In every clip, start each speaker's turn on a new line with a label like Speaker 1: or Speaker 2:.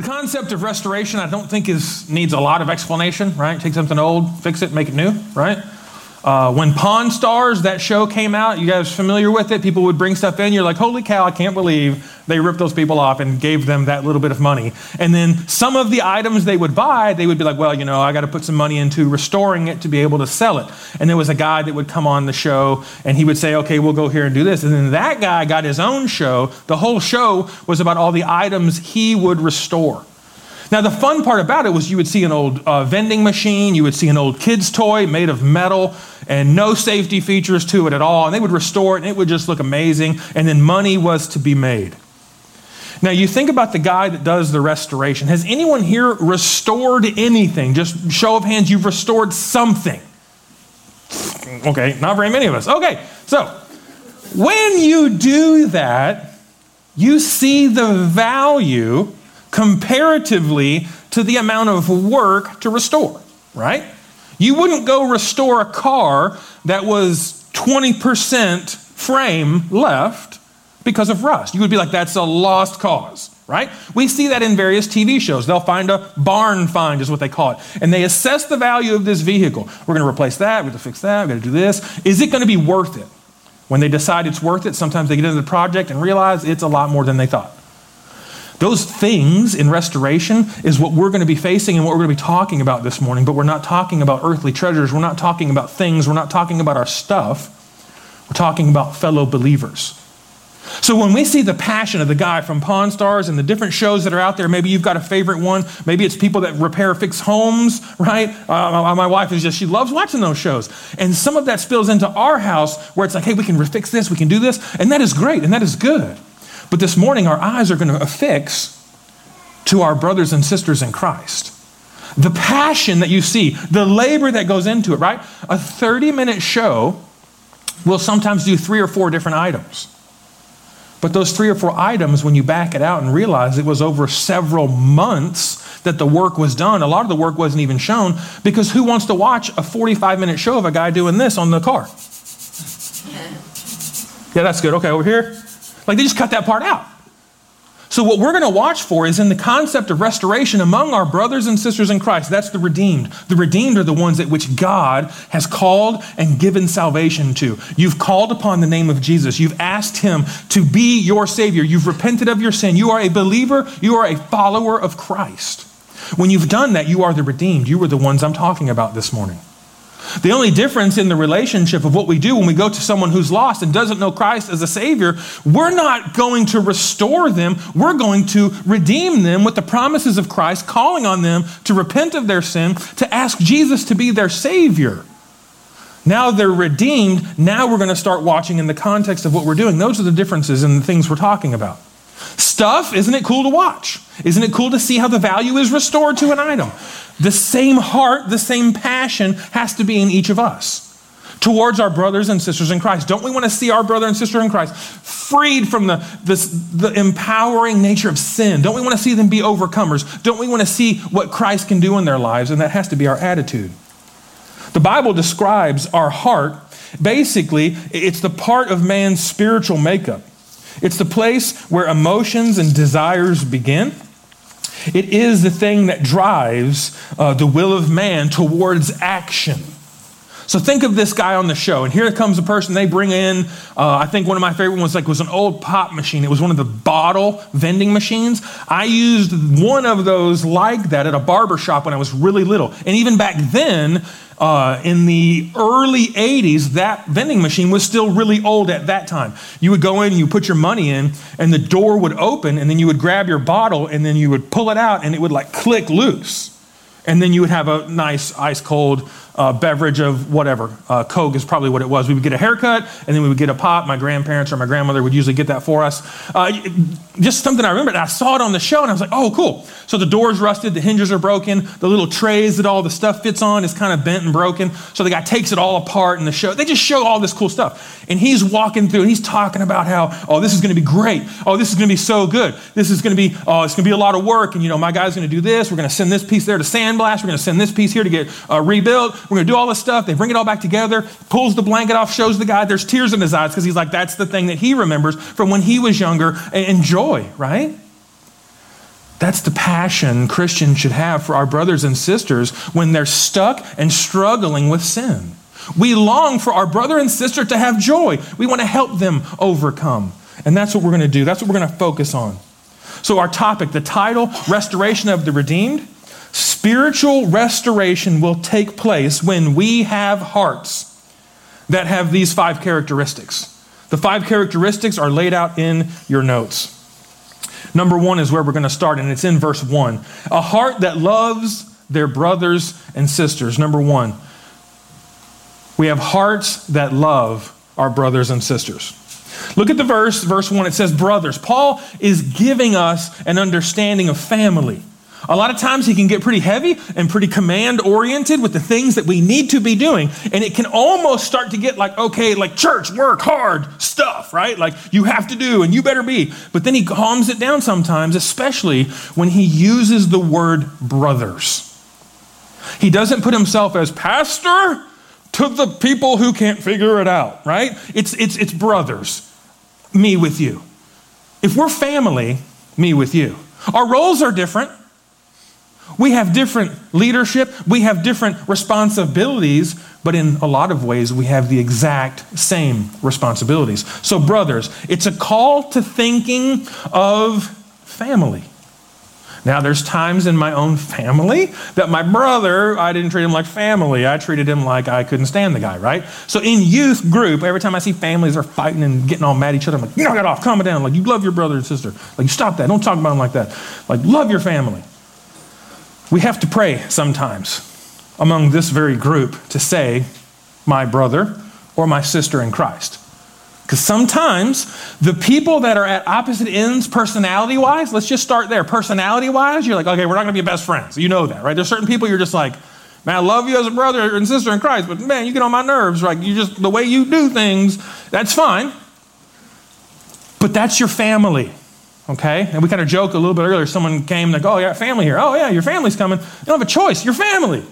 Speaker 1: The concept of restoration, I don't think is needs a lot of explanation, right? Take something old, fix it, make it new, right? Uh, when Pawn Stars, that show came out, you guys familiar with it? People would bring stuff in. You're like, holy cow, I can't believe they ripped those people off and gave them that little bit of money. And then some of the items they would buy, they would be like, well, you know, I got to put some money into restoring it to be able to sell it. And there was a guy that would come on the show and he would say, okay, we'll go here and do this. And then that guy got his own show. The whole show was about all the items he would restore. Now, the fun part about it was you would see an old uh, vending machine, you would see an old kid's toy made of metal and no safety features to it at all. And they would restore it and it would just look amazing. And then money was to be made. Now, you think about the guy that does the restoration. Has anyone here restored anything? Just show of hands, you've restored something. Okay, not very many of us. Okay, so when you do that, you see the value comparatively to the amount of work to restore, right? You wouldn't go restore a car that was 20% frame left because of rust. You would be like, that's a lost cause, right? We see that in various TV shows. They'll find a barn find, is what they call it. And they assess the value of this vehicle. We're going to replace that, we're going to fix that, we're going to do this. Is it going to be worth it? When they decide it's worth it, sometimes they get into the project and realize it's a lot more than they thought. Those things in restoration is what we're going to be facing and what we're going to be talking about this morning, but we're not talking about earthly treasures. We're not talking about things. We're not talking about our stuff. We're talking about fellow believers. So when we see the passion of the guy from Pawn Stars and the different shows that are out there, maybe you've got a favorite one. Maybe it's people that repair, fix homes, right? Uh, my wife is just, she loves watching those shows. And some of that spills into our house where it's like, hey, we can fix this, we can do this. And that is great and that is good. But this morning, our eyes are going to affix to our brothers and sisters in Christ. The passion that you see, the labor that goes into it, right? A 30 minute show will sometimes do three or four different items. But those three or four items, when you back it out and realize it was over several months that the work was done, a lot of the work wasn't even shown because who wants to watch a 45 minute show of a guy doing this on the car? Yeah, that's good. Okay, over here. Like they just cut that part out. So, what we're going to watch for is in the concept of restoration among our brothers and sisters in Christ. That's the redeemed. The redeemed are the ones at which God has called and given salvation to. You've called upon the name of Jesus. You've asked Him to be your Savior. You've repented of your sin. You are a believer. You are a follower of Christ. When you've done that, you are the redeemed. You are the ones I'm talking about this morning. The only difference in the relationship of what we do when we go to someone who's lost and doesn't know Christ as a Savior, we're not going to restore them. We're going to redeem them with the promises of Christ, calling on them to repent of their sin, to ask Jesus to be their Savior. Now they're redeemed. Now we're going to start watching in the context of what we're doing. Those are the differences in the things we're talking about. Stuff, isn't it cool to watch? Isn't it cool to see how the value is restored to an item? The same heart, the same passion has to be in each of us towards our brothers and sisters in Christ. Don't we want to see our brother and sister in Christ freed from the, this, the empowering nature of sin? Don't we want to see them be overcomers? Don't we want to see what Christ can do in their lives? And that has to be our attitude. The Bible describes our heart. Basically, it's the part of man's spiritual makeup. It's the place where emotions and desires begin. It is the thing that drives uh, the will of man towards action. So think of this guy on the show, and here comes a person they bring in. Uh, I think one of my favorite ones like was an old pop machine. It was one of the bottle vending machines. I used one of those like that at a barber shop when I was really little, and even back then, uh, in the early 80s, that vending machine was still really old at that time. You would go in, you put your money in, and the door would open, and then you would grab your bottle, and then you would pull it out, and it would like click loose. And then you would have a nice ice cold uh, beverage of whatever. Uh, Coke is probably what it was. We would get a haircut and then we would get a pop. My grandparents or my grandmother would usually get that for us. Uh, just something I remember. I saw it on the show and I was like, oh, cool. So the door's rusted, the hinges are broken, the little trays that all the stuff fits on is kind of bent and broken. So the guy takes it all apart in the show. They just show all this cool stuff. And he's walking through and he's talking about how, oh, this is going to be great. Oh, this is going to be so good. This is going to be, oh, it's going to be a lot of work. And, you know, my guy's going to do this. We're going to send this piece there to sandblast. We're going to send this piece here to get uh, rebuilt. We're going to do all this stuff. They bring it all back together, pulls the blanket off, shows the guy. There's tears in his eyes because he's like, that's the thing that he remembers from when he was younger and joy, right? That's the passion Christians should have for our brothers and sisters when they're stuck and struggling with sin. We long for our brother and sister to have joy. We want to help them overcome. And that's what we're going to do. That's what we're going to focus on. So, our topic, the title, Restoration of the Redeemed. Spiritual restoration will take place when we have hearts that have these five characteristics. The five characteristics are laid out in your notes. Number one is where we're going to start, and it's in verse one. A heart that loves their brothers and sisters. Number one, we have hearts that love our brothers and sisters. Look at the verse, verse 1. It says, Brothers. Paul is giving us an understanding of family. A lot of times he can get pretty heavy and pretty command oriented with the things that we need to be doing. And it can almost start to get like, okay, like church, work hard stuff, right? Like you have to do and you better be. But then he calms it down sometimes, especially when he uses the word brothers. He doesn't put himself as pastor to the people who can't figure it out, right? It's, it's, it's brothers, me with you. If we're family, me with you. Our roles are different. We have different leadership, we have different responsibilities, but in a lot of ways, we have the exact same responsibilities. So, brothers, it's a call to thinking of family. Now, there's times in my own family that my brother, I didn't treat him like family. I treated him like I couldn't stand the guy, right? So in youth group, every time I see families are fighting and getting all mad at each other, I'm like, knock it off, calm it down. Like, you love your brother and sister. Like, you stop that. Don't talk about them like that. Like, love your family. We have to pray sometimes among this very group to say, my brother or my sister in Christ. Because sometimes the people that are at opposite ends, personality wise, let's just start there. Personality wise, you're like, okay, we're not going to be best friends. You know that, right? There's certain people you're just like, man, I love you as a brother and sister in Christ, but man, you get on my nerves. Like, you just, the way you do things, that's fine. But that's your family, okay? And we kind of joke a little bit earlier. Someone came, like, oh, yeah, family here. Oh, yeah, your family's coming. You don't have a choice. Your family,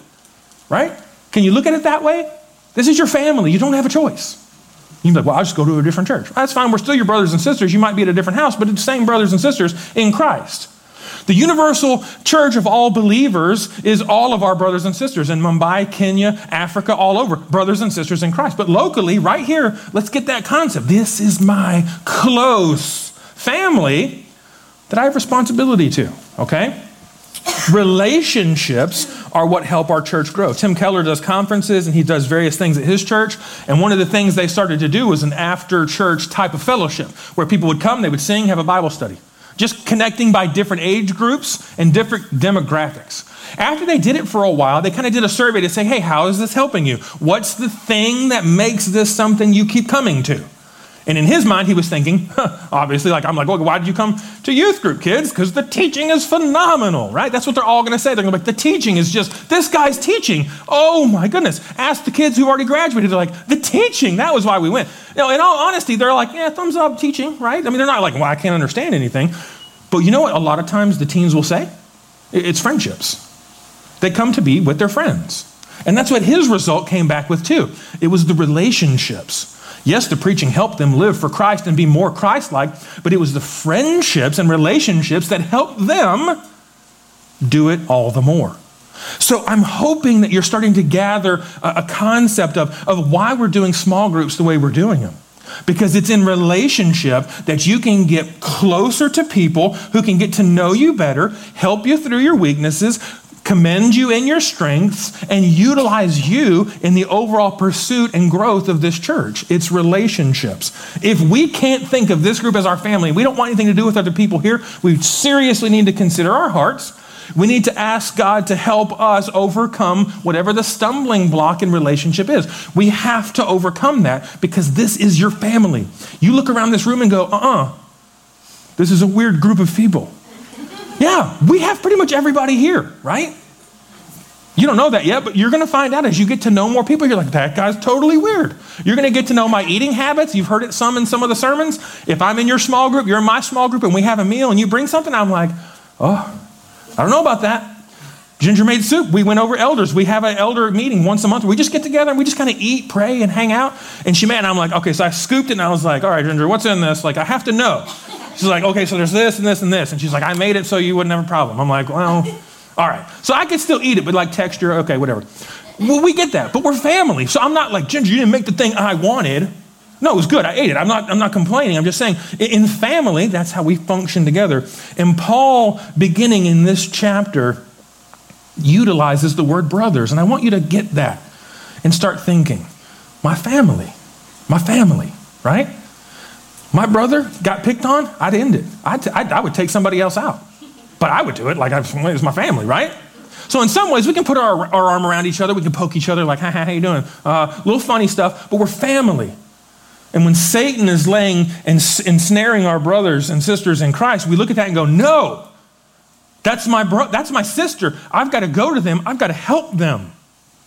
Speaker 1: right? Can you look at it that way? This is your family. You don't have a choice. You'd be like, well, I'll just go to a different church. That's fine. We're still your brothers and sisters. You might be at a different house, but it's the same brothers and sisters in Christ. The universal church of all believers is all of our brothers and sisters in Mumbai, Kenya, Africa, all over, brothers and sisters in Christ. But locally, right here, let's get that concept. This is my close family that I have responsibility to, okay? Relationships are what help our church grow. Tim Keller does conferences and he does various things at his church. And one of the things they started to do was an after church type of fellowship where people would come, they would sing, have a Bible study. Just connecting by different age groups and different demographics. After they did it for a while, they kind of did a survey to say, hey, how is this helping you? What's the thing that makes this something you keep coming to? And in his mind, he was thinking, huh, obviously, like, I'm like, well, why did you come to youth group, kids? Because the teaching is phenomenal, right? That's what they're all going to say. They're going to be like, the teaching is just, this guy's teaching. Oh my goodness. Ask the kids who've already graduated. They're like, the teaching, that was why we went. Know, in all honesty, they're like, yeah, thumbs up teaching, right? I mean, they're not like, well, I can't understand anything. But you know what? A lot of times the teens will say? It's friendships. They come to be with their friends. And that's what his result came back with, too. It was the relationships. Yes, the preaching helped them live for Christ and be more Christ like, but it was the friendships and relationships that helped them do it all the more. So I'm hoping that you're starting to gather a, concept of, of why we're doing small groups the way we're doing them because it's in relationship that you can get closer to people who can get to know you better, help you through your weaknesses, commend you in your strengths, and utilize you in the overall pursuit and growth of this church. It's relationships. If we can't think of this group as our family, we don't want anything to do with other people here, we seriously need to consider our hearts. We need to ask God to help us overcome whatever the stumbling block in relationship is. We have to overcome that because this is your family. You look around this room and go, uh uh-uh, uh, this is a weird group of people. Yeah, we have pretty much everybody here, right? You don't know that yet, but you're going to find out as you get to know more people. You're like, that guy's totally weird. You're going to get to know my eating habits. You've heard it some in some of the sermons. If I'm in your small group, you're in my small group, and we have a meal and you bring something, I'm like, oh, I don't know about that. Ginger made soup. We went over elders. We have an elder meeting once a month. We just get together and we just kind of eat, pray, and hang out. And she made, and I'm like, okay, so I scooped it and I was like, all right, Ginger, what's in this? Like, I have to know. She's like, okay, so there's this and this and this. And she's like, I made it so you wouldn't have a problem. I'm like, well, all right. So I could still eat it, but like texture, okay, whatever. Well, we get that, but we're family. So I'm not like, Ginger, you didn't make the thing I wanted. No, it was good. I ate it. I'm not, I'm not complaining. I'm just saying, in family, that's how we function together. And Paul, beginning in this chapter, utilizes the word brothers. And I want you to get that and start thinking my family, my family, right? My brother got picked on, I'd end it. I'd, t- I'd, I would take somebody else out. But I would do it like I, it's my family, right? So in some ways, we can put our, our arm around each other. We can poke each other like, ha, ha, how you doing? Uh, little funny stuff, but we're family. And when Satan is laying and ensnaring our brothers and sisters in Christ, we look at that and go, no, that's my, bro- that's my sister. I've got to go to them. I've got to help them.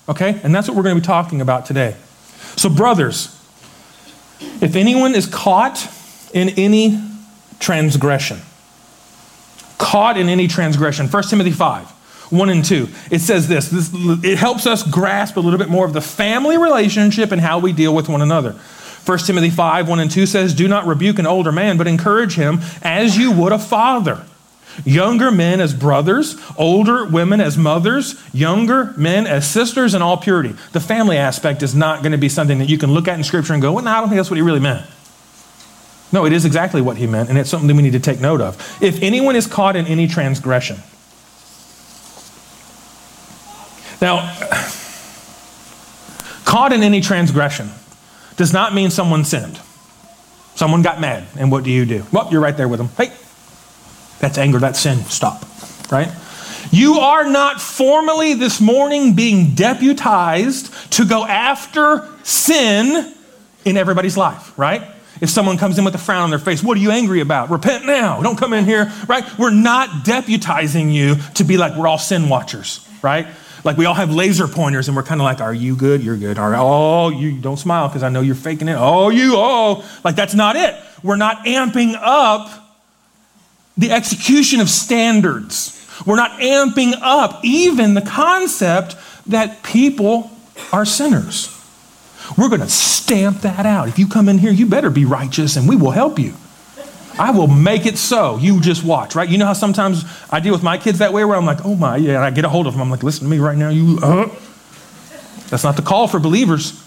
Speaker 1: Okay? And that's what we're going to be talking about today. So, brothers, if anyone is caught in any transgression, caught in any transgression, 1 Timothy 5, 1 and 2, it says this, this it helps us grasp a little bit more of the family relationship and how we deal with one another. 1 Timothy 5, 1 and 2 says, Do not rebuke an older man, but encourage him as you would a father. Younger men as brothers, older women as mothers, younger men as sisters in all purity. The family aspect is not going to be something that you can look at in Scripture and go, well, no, I don't think that's what he really meant. No, it is exactly what he meant, and it's something that we need to take note of. If anyone is caught in any transgression. Now, caught in any transgression does not mean someone sinned. Someone got mad, and what do you do? Well, you're right there with them. Hey, that's anger, that's sin. Stop. Right? You are not formally this morning being deputized to go after sin in everybody's life, right? If someone comes in with a frown on their face, what are you angry about? Repent now. Don't come in here, right? We're not deputizing you to be like we're all sin watchers, right? Like we all have laser pointers and we're kind of like, are you good? You're good. All right. Oh, you don't smile because I know you're faking it. Oh, you, oh. Like that's not it. We're not amping up the execution of standards. We're not amping up even the concept that people are sinners. We're going to stamp that out. If you come in here, you better be righteous and we will help you. I will make it so. You just watch, right? You know how sometimes I deal with my kids that way where I'm like, oh my, yeah, and I get a hold of them. I'm like, listen to me right now. You, uh. That's not the call for believers.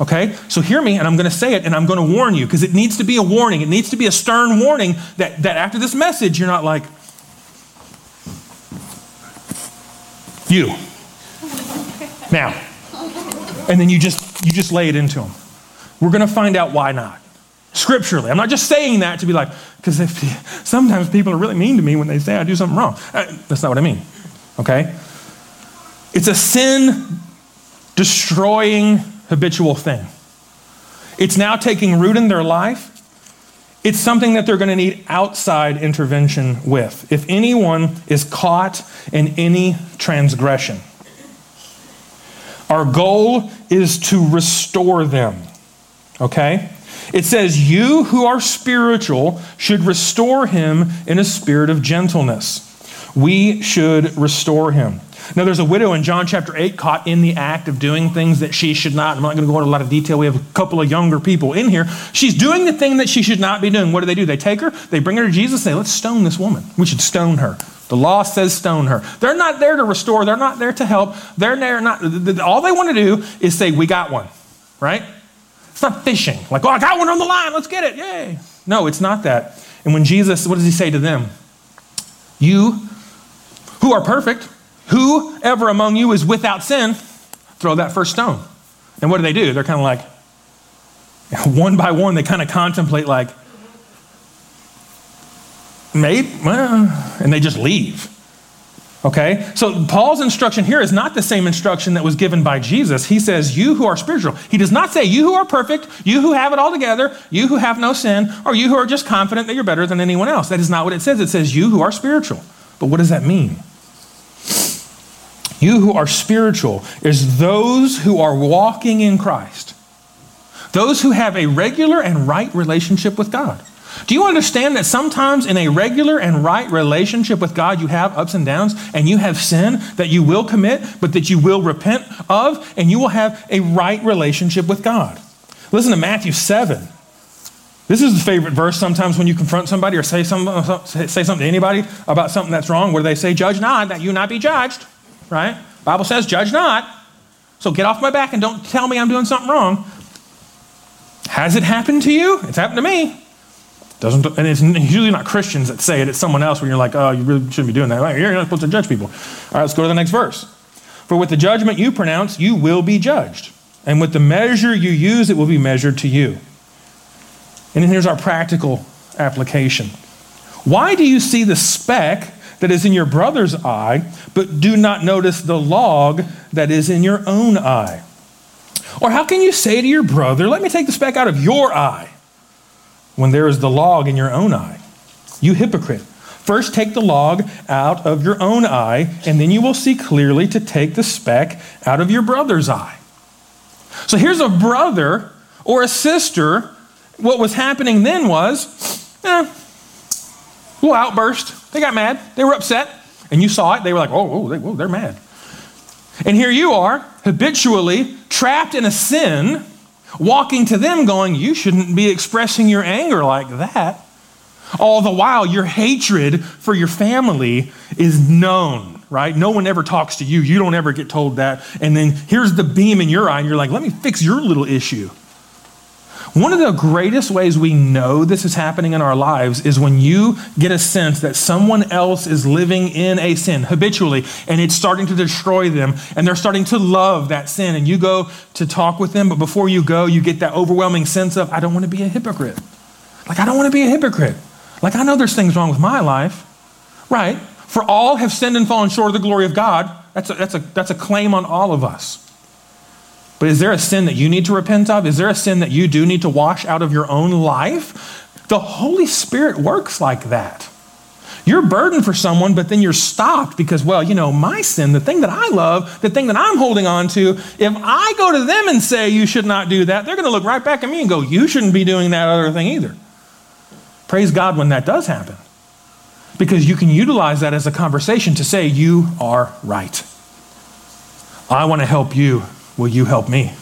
Speaker 1: Okay? So hear me, and I'm going to say it, and I'm going to warn you because it needs to be a warning. It needs to be a stern warning that, that after this message, you're not like, you. Now. And then you just you just lay it into them. We're going to find out why not. Scripturally. I'm not just saying that to be like, because sometimes people are really mean to me when they say I do something wrong. Uh, that's not what I mean. Okay? It's a sin destroying habitual thing. It's now taking root in their life. It's something that they're going to need outside intervention with. If anyone is caught in any transgression, our goal is to restore them. Okay? It says, You who are spiritual should restore him in a spirit of gentleness. We should restore him. Now, there's a widow in John chapter 8 caught in the act of doing things that she should not. I'm not going to go into a lot of detail. We have a couple of younger people in here. She's doing the thing that she should not be doing. What do they do? They take her, they bring her to Jesus, and say, Let's stone this woman. We should stone her. The law says stone her. They're not there to restore, they're not there to help. They're there not, all they want to do is say, We got one, right? It's not fishing. Like, oh, I got one on the line. Let's get it. Yay. No, it's not that. And when Jesus, what does he say to them? You who are perfect, Whoever among you is without sin, throw that first stone. And what do they do? They're kind of like, one by one, they kind of contemplate, like, maybe, well, and they just leave. Okay? So Paul's instruction here is not the same instruction that was given by Jesus. He says, You who are spiritual. He does not say, You who are perfect, you who have it all together, you who have no sin, or you who are just confident that you're better than anyone else. That is not what it says. It says, You who are spiritual. But what does that mean? You who are spiritual is those who are walking in Christ, those who have a regular and right relationship with God. Do you understand that sometimes in a regular and right relationship with God, you have ups and downs and you have sin that you will commit, but that you will repent of, and you will have a right relationship with God? Listen to Matthew 7. This is the favorite verse sometimes when you confront somebody or say something, say something to anybody about something that's wrong. where they say? Judge not, that you not be judged, right? Bible says, judge not. So get off my back and don't tell me I'm doing something wrong. Has it happened to you? It's happened to me. Doesn't, and it's usually not Christians that say it, it's someone else when you're like, oh, you really shouldn't be doing that. You're not supposed to judge people. All right, let's go to the next verse. For with the judgment you pronounce, you will be judged. And with the measure you use, it will be measured to you. And then here's our practical application. Why do you see the speck that is in your brother's eye, but do not notice the log that is in your own eye? Or how can you say to your brother, Let me take the speck out of your eye, when there is the log in your own eye? You hypocrite. First, take the log out of your own eye, and then you will see clearly to take the speck out of your brother's eye. So here's a brother or a sister what was happening then was, eh, little outburst. They got mad. They were upset. And you saw it. They were like, oh, oh, they, oh, they're mad. And here you are, habitually trapped in a sin, walking to them going, you shouldn't be expressing your anger like that. All the while, your hatred for your family is known, right? No one ever talks to you. You don't ever get told that. And then here's the beam in your eye, and you're like, let me fix your little issue. One of the greatest ways we know this is happening in our lives is when you get a sense that someone else is living in a sin habitually and it's starting to destroy them and they're starting to love that sin. And you go to talk with them, but before you go, you get that overwhelming sense of, I don't want to be a hypocrite. Like, I don't want to be a hypocrite. Like, I know there's things wrong with my life. Right? For all have sinned and fallen short of the glory of God. That's a, that's a, that's a claim on all of us. But is there a sin that you need to repent of? Is there a sin that you do need to wash out of your own life? The Holy Spirit works like that. You're burdened for someone, but then you're stopped because, well, you know, my sin, the thing that I love, the thing that I'm holding on to, if I go to them and say you should not do that, they're going to look right back at me and go, you shouldn't be doing that other thing either. Praise God when that does happen because you can utilize that as a conversation to say, you are right. I want to help you Will you help me?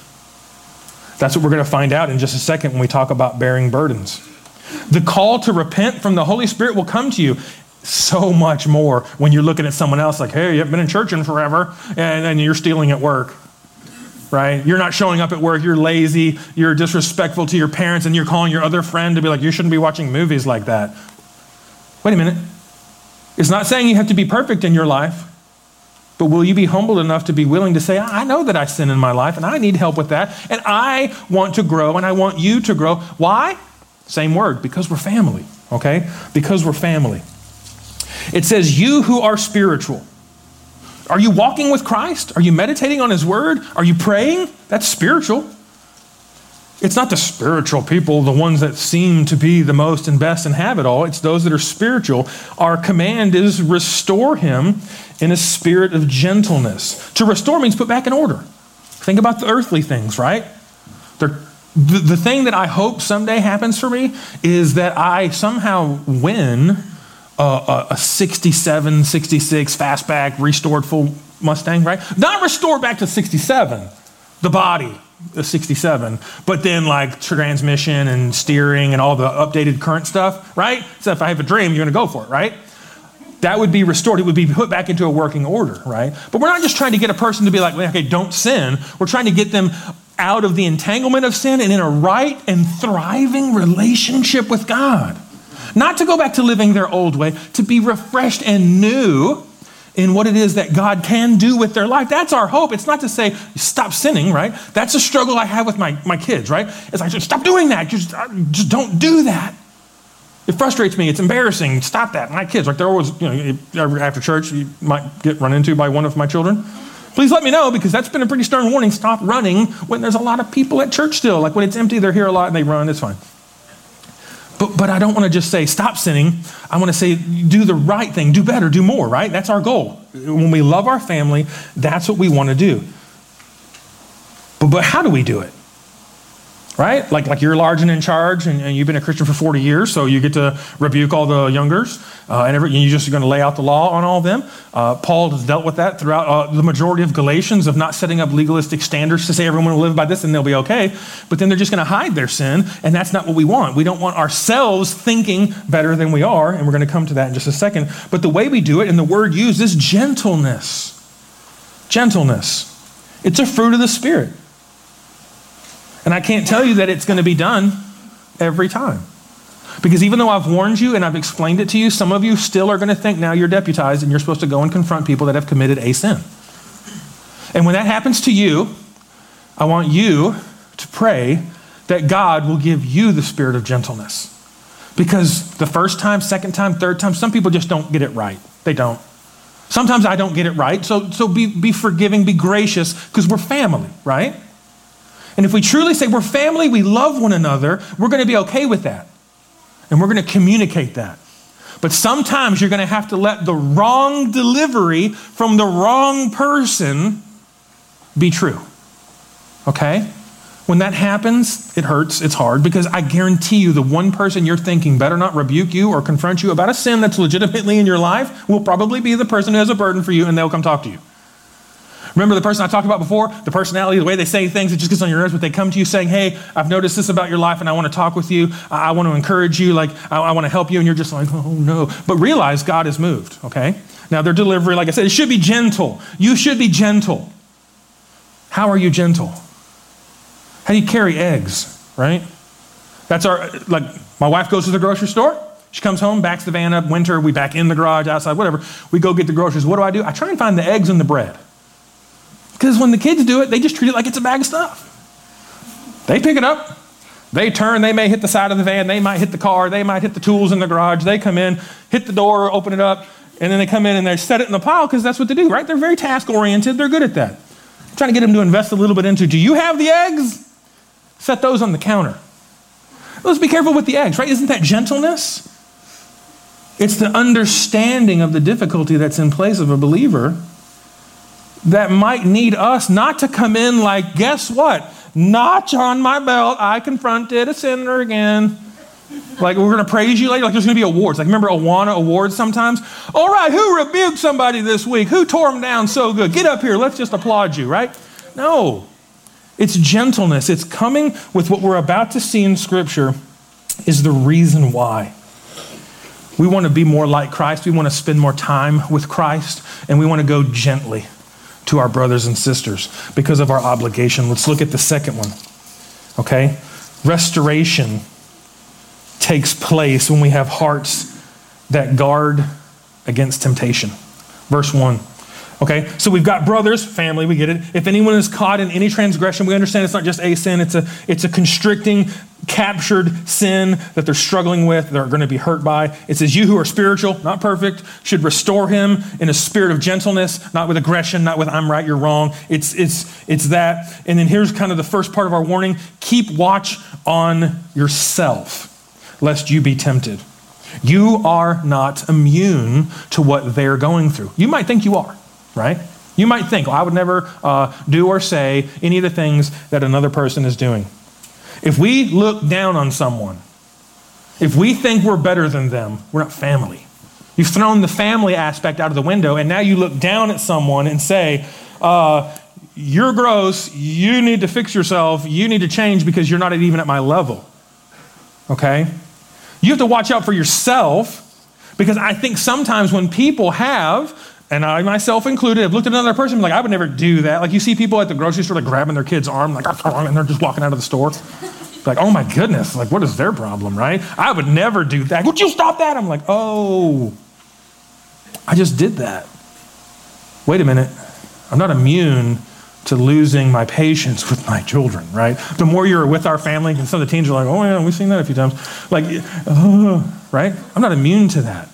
Speaker 1: That's what we're going to find out in just a second when we talk about bearing burdens. The call to repent from the Holy Spirit will come to you so much more when you're looking at someone else like, hey, you haven't been in church in forever, and, and you're stealing at work. Right? You're not showing up at work, you're lazy, you're disrespectful to your parents, and you're calling your other friend to be like, you shouldn't be watching movies like that. Wait a minute. It's not saying you have to be perfect in your life. But will you be humble enough to be willing to say, I know that I sin in my life and I need help with that and I want to grow and I want you to grow? Why? Same word, because we're family, okay? Because we're family. It says, You who are spiritual. Are you walking with Christ? Are you meditating on His Word? Are you praying? That's spiritual. It's not the spiritual people, the ones that seem to be the most and best and have it all. It's those that are spiritual. Our command is restore him in a spirit of gentleness. To restore means put back in order. Think about the earthly things, right? The, the thing that I hope someday happens for me is that I somehow win a, a, a 67, 66 fastback restored full Mustang, right? Not restored back to 67, the body, the 67, but then like transmission and steering and all the updated current stuff, right? So if I have a dream, you're going to go for it, right? That would be restored. It would be put back into a working order, right? But we're not just trying to get a person to be like, okay, don't sin. We're trying to get them out of the entanglement of sin and in a right and thriving relationship with God. Not to go back to living their old way, to be refreshed and new in what it is that God can do with their life. That's our hope. It's not to say, stop sinning, right? That's a struggle I have with my, my kids, right? It's like, stop doing that. Just, uh, just don't do that. It frustrates me. It's embarrassing. Stop that. My kids, like they're always, you know, after church, you might get run into by one of my children. Please let me know because that's been a pretty stern warning. Stop running when there's a lot of people at church still. Like when it's empty, they're here a lot and they run. It's fine. But, but I don't want to just say, stop sinning. I want to say, do the right thing, do better, do more, right? That's our goal. When we love our family, that's what we want to do. But, but how do we do it? Right? Like, like you're large and in charge, and, and, you've been a Christian for 40 years, so you get to rebuke all the youngers, uh, and, every, you're just going to lay out the law on all of them. Uh, Paul has dealt with that throughout uh, the majority of Galatians of not setting up legalistic standards to say everyone will live by this and they'll be okay, but then they're just going to hide their sin, and that's not what we want. We don't want ourselves thinking better than we are, and we're going to come to that in just a second. But the way we do it, and the word used, is gentleness. Gentleness. It's a fruit of the Spirit. And I can't tell you that it's going to be done every time. Because even though I've warned you and I've explained it to you, some of you still are going to think now you're deputized and you're supposed to go and confront people that have committed a sin. And when that happens to you, I want you to pray that God will give you the spirit of gentleness. Because the first time, second time, third time, some people just don't get it right. They don't. Sometimes I don't get it right. So, so be, be forgiving, be gracious, because we're family, right? And if we truly say we're family, we love one another, we're going to be okay with that. And we're going to communicate that. But sometimes you're going to have to let the wrong delivery from the wrong person be true. Okay? When that happens, it hurts, it's hard, because I guarantee you the one person you're thinking better not rebuke you or confront you about a sin that's legitimately in your life will probably be the person who has a burden for you and they'll come talk to you. Remember the person I talked about before? The personality, the way they say things, it just gets on your nerves, but they come to you saying, Hey, I've noticed this about your life and I want to talk with you. I, I want to encourage you. Like, I, I want to help you. And you're just like, Oh, no. But realize God is moved, okay? Now, their delivery, like I said, it should be gentle. You should be gentle. How are you gentle? How do you carry eggs, right? That's our, like, my wife goes to the grocery store. She comes home, backs the van up, winter, we back in the garage, outside, whatever. We go get the groceries. What do I do? I try and find the eggs and the bread. Because when the kids do it, they just treat it like it's a bag of stuff. They pick it up, they turn, they may hit the side of the van, they might hit the car, they might hit the tools in the garage. They come in, hit the door, open it up, and then they come in and they set it in the pile because that's what they do, right? They're very task oriented, they're good at that. I'm trying to get them to invest a little bit into do you have the eggs? Set those on the counter. Let's be careful with the eggs, right? Isn't that gentleness? It's the understanding of the difficulty that's in place of a believer that might need us not to come in like, guess what? Notch on my belt, I confronted a sinner again. Like, we're going to praise you later. Like, there's going to be awards. Like, remember Awana awards sometimes? All right, who rebuked somebody this week? Who tore them down so good? Get up here. Let's just applaud you, right? No. It's gentleness. It's coming with what we're about to see in Scripture, is the reason why. We want to be more like Christ. We want to spend more time with Christ, and we want to go gently to our brothers and sisters because of our obligation. Let's look at the second one. Okay? Restoration takes place when we have hearts that guard against temptation. Verse 1. Okay, so we've got brothers, family, we get it. If anyone is caught in any transgression, we understand it's not just a sin, it's a, it's a constricting, captured sin that they're struggling with, they're going to be hurt by. It says, You who are spiritual, not perfect, should restore him in a spirit of gentleness, not with aggression, not with I'm right, you're wrong. It's, it's, it's that. And then here's kind of the first part of our warning keep watch on yourself, lest you be tempted. You are not immune to what they're going through. You might think you are right? You might think, well, I would never uh, do or say any of the things that another person is doing. If we look down on someone, if we think we're better than them, we're not family. You've thrown the family aspect out of the window, and now you look down at someone and say, uh, You're gross. You need to fix yourself. You need to change because you're not even at my level. Okay? You have to watch out for yourself because I think sometimes when people have and I myself included, have looked at another person like, I would never do that. Like you see people at the grocery store like grabbing their kid's arm, like, and they're just walking out of the store. Like, oh my goodness, like what is their problem, right? I would never do that. Would you stop that? I'm like, oh, I just did that. Wait a minute. I'm not immune to losing my patience with my children, right? The more you're with our family, and some of the teens are like, oh yeah, we've seen that a few times. Like, right? I'm not immune to that.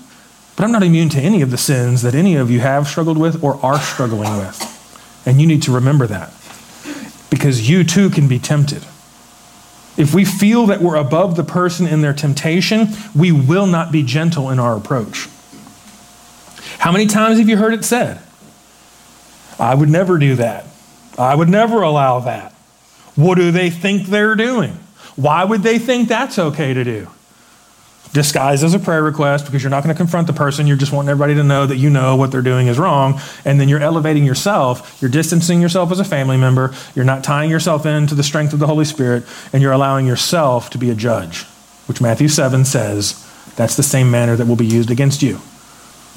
Speaker 1: But I'm not immune to any of the sins that any of you have struggled with or are struggling with. And you need to remember that because you too can be tempted. If we feel that we're above the person in their temptation, we will not be gentle in our approach. How many times have you heard it said? I would never do that. I would never allow that. What do they think they're doing? Why would they think that's okay to do? Disguised as a prayer request because you're not going to confront the person. You're just wanting everybody to know that you know what they're doing is wrong. And then you're elevating yourself. You're distancing yourself as a family member. You're not tying yourself into the strength of the Holy Spirit. And you're allowing yourself to be a judge, which Matthew 7 says that's the same manner that will be used against you.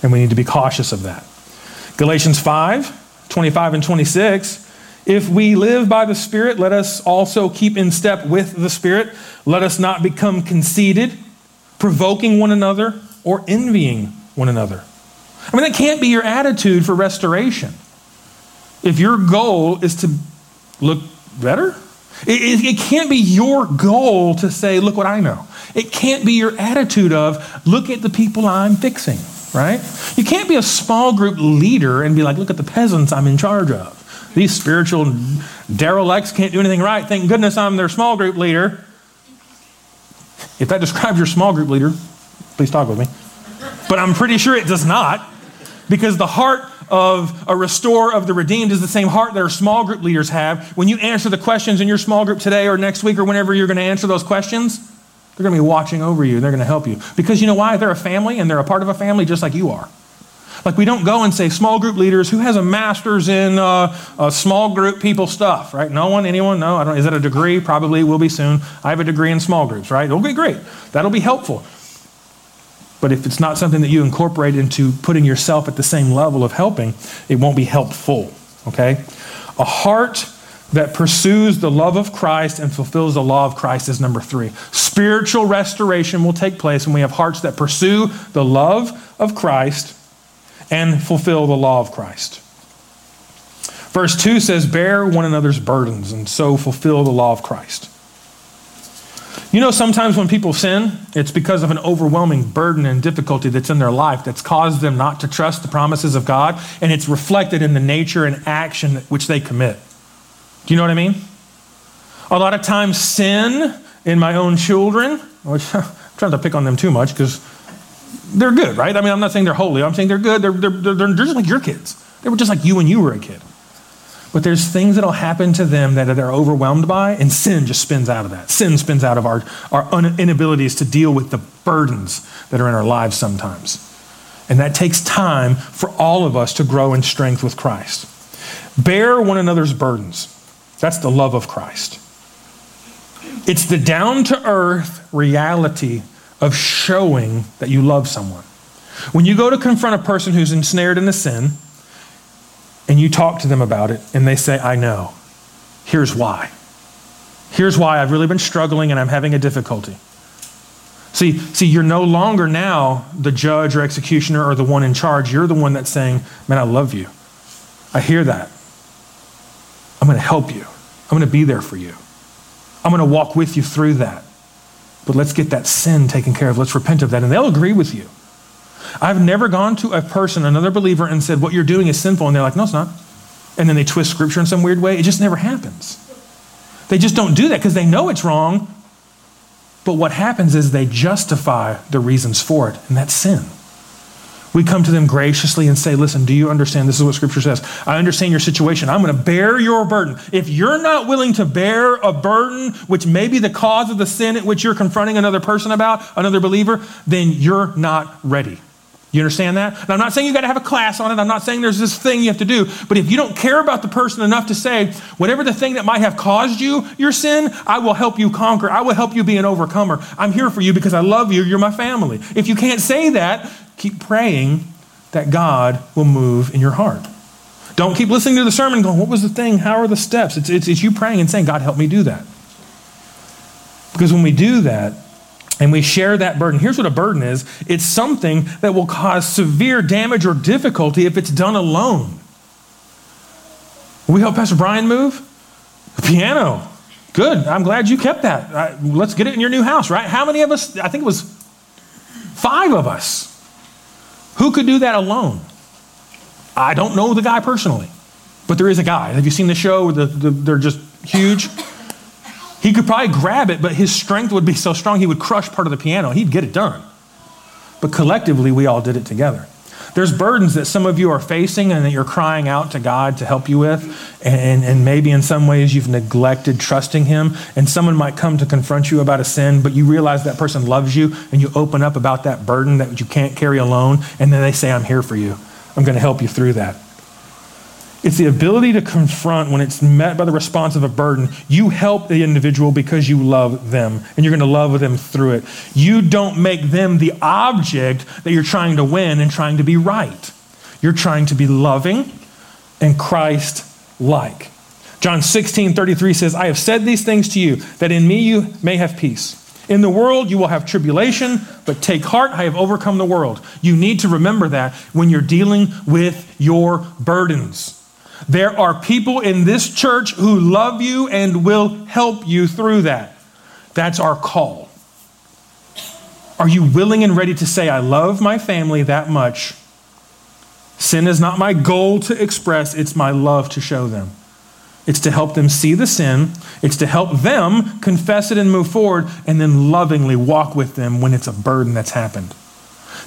Speaker 1: And we need to be cautious of that. Galatians 5 25 and 26. If we live by the Spirit, let us also keep in step with the Spirit. Let us not become conceited provoking one another, or envying one another. I mean, that can't be your attitude for restoration. If your goal is to look better, it, it, it, can't be your goal to say, look what I know. It can't be your attitude of, look at the people I'm fixing, right? You can't be a small group leader and be like, look at the peasants I'm in charge of. These spiritual derelicts can't do anything right. Thank goodness I'm their small group leader. If that describes your small group leader, please talk with me. But I'm pretty sure it does not, because the heart of a restorer of the redeemed is the same heart that our small group leaders have. When you answer the questions in your small group today or next week or whenever you're going to answer those questions, they're going to be watching over you and they're going to help you. Because you know why? They're a family and they're a part of a family just like you are. Like, we don't go and say, small group leaders, who has a master's in uh, uh, small group people stuff, right? No one, anyone? No, I don't. Is that a degree? Probably will be soon. I have a degree in small groups, right? It'll be great. That'll be helpful. But if it's not something that you incorporate into putting yourself at the same level of helping, it won't be helpful, okay? A heart that pursues the love of Christ and fulfills the law of Christ is number three. Spiritual restoration will take place when we have hearts that pursue the love of Christ and fulfill the law of Christ. Verse 2 says, Bear one another's burdens and so fulfill the law of Christ. You know, sometimes when people sin, it's because of an overwhelming burden and difficulty that's in their life that's caused them not to trust the promises of God, and it's reflected in the nature and action which they commit. Do you know what I mean? A lot of times, sin in my own children, which I'm trying to pick on them too much because they're good, right? I mean, I'm not saying they're holy. I'm saying they're good. They're, they're, they're, they're just like your kids. They were just like you when you were a kid. But there's things that'll happen to them that they're overwhelmed by, and sin just spins out of that. Sin spins out of our, our inabilities to deal with the burdens that are in our lives sometimes. And that takes time for all of us to grow in strength with Christ. Bear one another's burdens. That's the love of Christ. It's the down to earth reality of showing that you love someone. When you go to confront a person who's ensnared in a sin and you talk to them about it and they say, I know, here's why. Here's why I've really been struggling and I'm having a difficulty. See, see, you're no longer now the judge or executioner or the one in charge. You're the one that's saying, Man, I love you. I hear that. I'm going to help you. I'm going to be there for you. I'm going to walk with you through that. But let's get that sin taken care of. Let's repent of that. And they'll agree with you. I've never gone to a person, another believer, and said, What you're doing is sinful. And they're like, No, it's not. And then they twist scripture in some weird way. It just never happens. They just don't do that because they know it's wrong. But what happens is they justify the reasons for it, and that's sin. We come to them graciously and say, Listen, do you understand? This is what Scripture says. I understand your situation. I'm going to bear your burden. If you're not willing to bear a burden, which may be the cause of the sin at which you're confronting another person about, another believer, then you're not ready. You understand that? And I'm not saying you got to have a class on it. I'm not saying there's this thing you have to do. But if you don't care about the person enough to say, whatever the thing that might have caused you your sin, I will help you conquer. I will help you be an overcomer. I'm here for you because I love you. You're my family. If you can't say that, keep praying that God will move in your heart. Don't keep listening to the sermon going, What was the thing? How are the steps? It's, it's, it's you praying and saying, God, help me do that. Because when we do that, and we share that burden. Here's what a burden is it's something that will cause severe damage or difficulty if it's done alone. we help Pastor Brian move? Piano. Good. I'm glad you kept that. Right, let's get it in your new house, right? How many of us? I think it was five of us who could do that alone? I don't know the guy personally, but there is a guy. Have you seen the show? The, the, they're just huge. He could probably grab it, but his strength would be so strong he would crush part of the piano. He'd get it done. But collectively, we all did it together. There's burdens that some of you are facing and that you're crying out to God to help you with. And, and maybe in some ways you've neglected trusting Him. And someone might come to confront you about a sin, but you realize that person loves you and you open up about that burden that you can't carry alone. And then they say, I'm here for you. I'm going to help you through that. It's the ability to confront when it's met by the response of a burden. You help the individual because you love them, and you're going to love them through it. You don't make them the object that you're trying to win and trying to be right. You're trying to be loving and Christ like. John 16, 33 says, I have said these things to you, that in me you may have peace. In the world you will have tribulation, but take heart, I have overcome the world. You need to remember that when you're dealing with your burdens. There are people in this church who love you and will help you through that. That's our call. Are you willing and ready to say, I love my family that much? Sin is not my goal to express, it's my love to show them. It's to help them see the sin, it's to help them confess it and move forward, and then lovingly walk with them when it's a burden that's happened.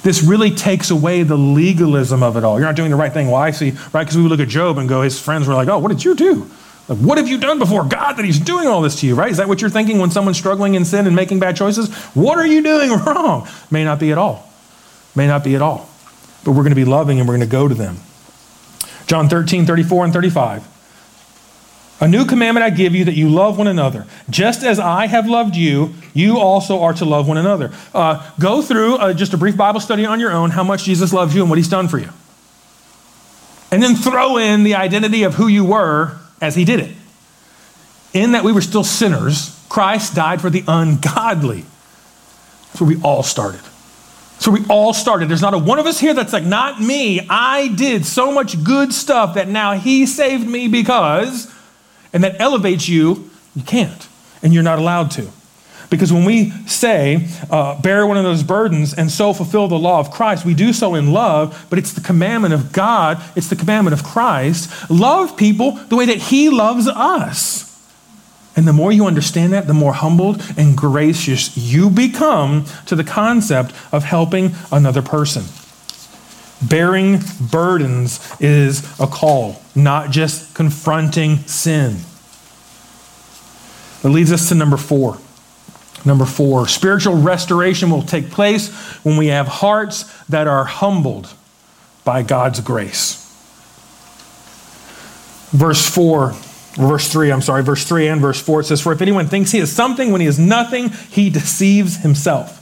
Speaker 1: This really takes away the legalism of it all. You're not doing the right thing. Well, I see, right? Because we would look at Job and go, his friends were like, oh, what did you do? Like, what have you done before God that he's doing all this to you, right? Is that what you're thinking when someone's struggling in sin and making bad choices? What are you doing wrong? May not be at all. May not be at all. But we're going to be loving and we're going to go to them. John 13, 34, and 35. A new commandment I give you that you love one another. Just as I have loved you, you also are to love one another. Uh, go through uh, just a brief Bible study on your own how much Jesus loves you and what he's done for you. And then throw in the identity of who you were as he did it. In that we were still sinners, Christ died for the ungodly. That's where we all started. So we all started. There's not a one of us here that's like, not me. I did so much good stuff that now he saved me because and that elevates you, you can't, and you're not allowed to. Because when we say, uh, bear one of those burdens and so fulfill the law of Christ, we do so in love, but it's the commandment of God, it's the commandment of Christ. Love people the way that He loves us. And the more you understand that, the more humbled and gracious you become to the concept of helping another person. Bearing burdens is a call, not just confronting sin. That leads us to number four. Number four, spiritual restoration will take place when we have hearts that are humbled by God's grace. Verse 4, verse 3, I'm sorry, verse 3 and verse 4, it says, For if anyone thinks he is something when he is nothing, he deceives himself.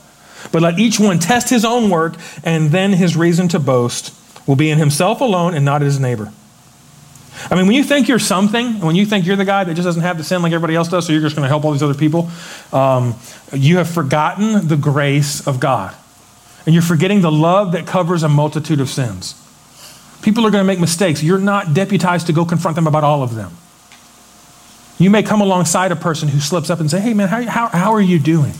Speaker 1: But let each one test his own work, and then his reason to boast will be in himself alone and not in his neighbor. I mean, when you think you're something, when you think you're the guy that just doesn't have to sin like everybody else does, so you're just going to help all these other people, um, you have forgotten the grace of God. And you're forgetting the love that covers a multitude of sins. People are going to make mistakes. You're not deputized to go confront them about all of them. You may come alongside a person who slips up and say, Hey, man, how, how, how are you doing?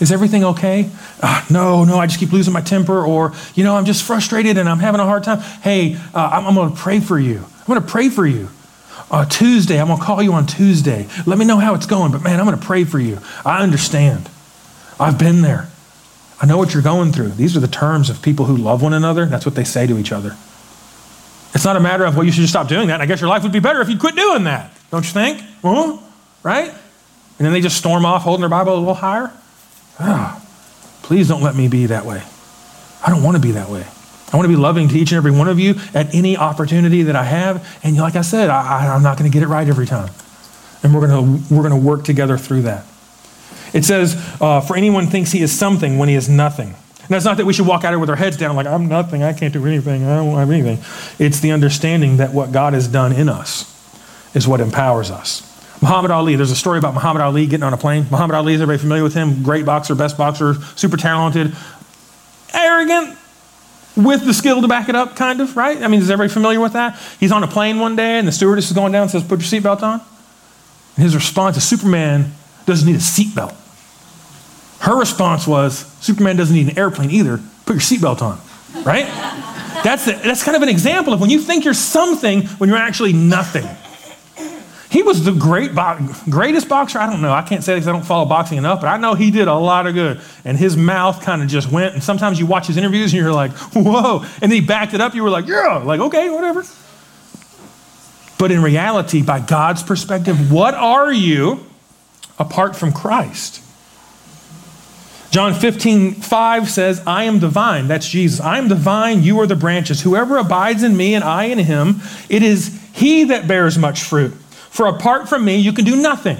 Speaker 1: Is everything okay? Uh, no, no, I just keep losing my temper, or, you know, I'm just frustrated and I'm having a hard time. Hey, uh, I'm, I'm going to pray for you. I'm going to pray for you. Uh, Tuesday, I'm going to call you on Tuesday. Let me know how it's going, but man, I'm going to pray for you. I understand. I've been there. I know what you're going through. These are the terms of people who love one another. That's what they say to each other. It's not a matter of, well, you should just stop doing that. I guess your life would be better if you quit doing that. Don't you think? Well, right? And then they just storm off holding their Bible a little higher. Ah, please don't let me be that way. I don't want to be that way. I want to be loving to each and every one of you at any opportunity that I have. And like I said, I, am not going to get it right every time. And we're going to, we're going to work together through that. It says, uh, for anyone thinks he is something when he is nothing. And that's not that we should walk out here with our heads down like, I'm nothing, I can't do anything, I don't have anything. It's the understanding that what God has done in us is what empowers us. Muhammad Ali, there's a story about Muhammad Ali getting on a plane. Muhammad Ali, is everybody familiar with him? Great boxer, best boxer, super talented, arrogant, with the skill to back it up, kind of, right? I mean, is everybody familiar with that? He's on a plane one day and the stewardess is going down and says, Put your seatbelt on. And his response is, Superman doesn't need a seatbelt. Her response was, Superman doesn't need an airplane either. Put your seatbelt on, right? that's, that's kind of an example of when you think you're something when you're actually nothing. He was the great bo- greatest boxer. I don't know. I can't say because I don't follow boxing enough, but I know he did a lot of good. And his mouth kind of just went. And sometimes you watch his interviews and you're like, whoa. And then he backed it up. You were like, yeah, like, okay, whatever. But in reality, by God's perspective, what are you apart from Christ? John 15, 5 says, I am the vine. That's Jesus. I am the vine, you are the branches. Whoever abides in me and I in him, it is he that bears much fruit. For apart from me, you can do nothing.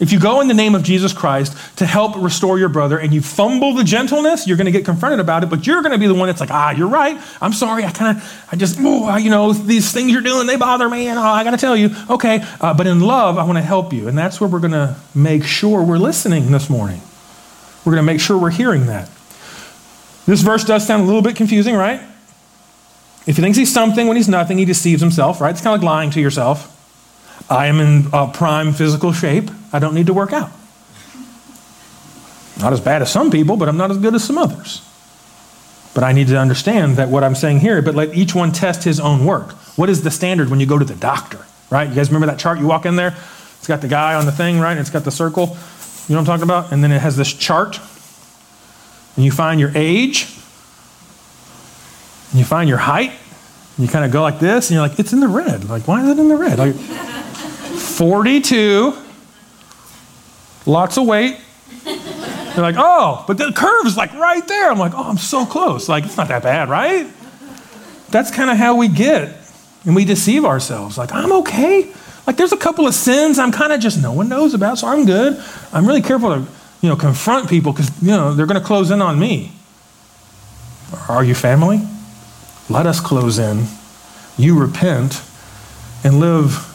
Speaker 1: If you go in the name of Jesus Christ to help restore your brother and you fumble the gentleness, you're going to get confronted about it, but you're going to be the one that's like, ah, you're right. I'm sorry. I kind of, I just, oh, you know, these things you're doing, they bother me, and oh, I got to tell you, okay. Uh, but in love, I want to help you. And that's where we're going to make sure we're listening this morning. We're going to make sure we're hearing that. This verse does sound a little bit confusing, right? If he thinks he's something when he's nothing, he deceives himself, right? It's kind of like lying to yourself. I am in prime physical shape. I don't need to work out. Not as bad as some people, but I'm not as good as some others. But I need to understand that what I'm saying here, but let each one test his own work. What is the standard when you go to the doctor, right? You guys remember that chart? You walk in there, it's got the guy on the thing, right? It's got the circle. You know what I'm talking about? And then it has this chart. And you find your age, and you find your height, and you kind of go like this, and you're like, it's in the red. Like, why is it in the red? Like, 42, lots of weight. They're like, oh, but the curve is like right there. I'm like, oh, I'm so close. Like, it's not that bad, right? That's kind of how we get, and we deceive ourselves. Like, I'm okay. Like, there's a couple of sins I'm kind of just no one knows about, so I'm good. I'm really careful to, you know, confront people because, you know, they're going to close in on me. Are you family? Let us close in. You repent and live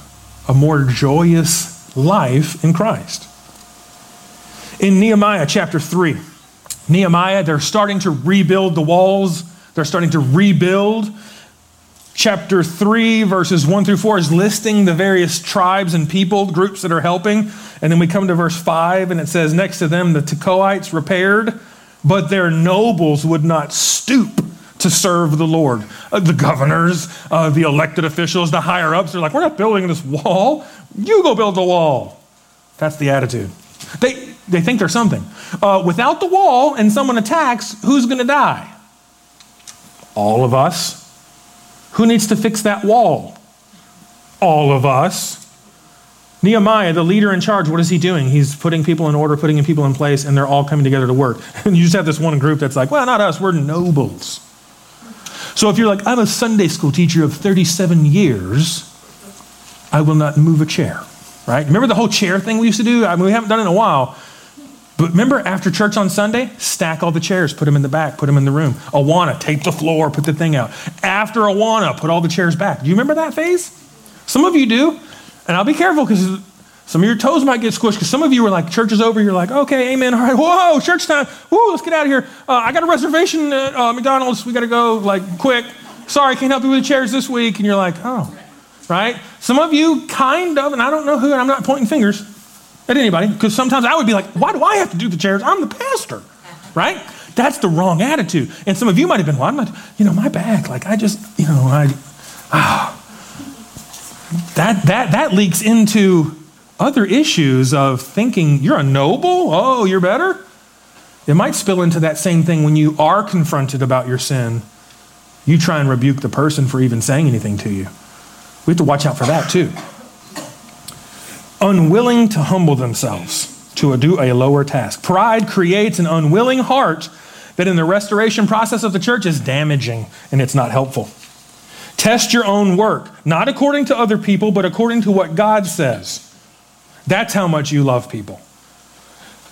Speaker 1: a more joyous life in Christ. In Nehemiah chapter 3, Nehemiah, they're starting to rebuild the walls, they're starting to rebuild. Chapter 3, verses 1 through 4 is listing the various tribes and people groups that are helping. And then we come to verse 5, and it says, Next to them, the Tekoites repaired, but their nobles would not stoop to serve the Lord. Uh, the governors, uh, the elected officials, the higher ups, they're like, we're not building this wall. You go build the wall. That's the attitude. They, they think they're something. Uh, without the wall and someone attacks, who's going to die? All of us. Who needs to fix that wall? All of us. Nehemiah, the leader in charge, what is he doing? He's putting people in order, putting people in place, and they're all coming together to work. And you just have this one group that's like, well, not us, we're nobles. So if you're like, I'm a Sunday school teacher of 37 years, I will not move a chair, right? Remember the whole chair thing we used to do? I mean, we haven't done it in a while. But remember, after church on Sunday, stack all the chairs, put them in the back, put them in the room. Awana, tape the floor, put the thing out. After Awana, put all the chairs back. Do you remember that phase? Some of you do. And I'll be careful because some of your toes might get squished because some of you were like, church is over. You're like, okay, amen. All right, whoa, church time. Whoa, let's get out of here. Uh, I got a reservation at uh, McDonald's. We got to go, like, quick. Sorry, I can't help you with the chairs this week. And you're like, oh, right? Some of you kind of, and I don't know who, and I'm not pointing fingers at anybody because sometimes I would be like, why do I have to do the chairs? I'm the pastor, right? That's the wrong attitude. And some of you might have been, well, I'm not, you know, my back, like, I just, you know, I, ah. That, that, that leaks into other issues of thinking you're a noble, oh, you're better. It might spill into that same thing when you are confronted about your sin. You try and rebuke the person for even saying anything to you. We have to watch out for that too. Unwilling to humble themselves to do a lower task. Pride creates an unwilling heart that in the restoration process of the church is damaging and it's not helpful. Test your own work, not according to other people, but according to what God says. That's how much you love people.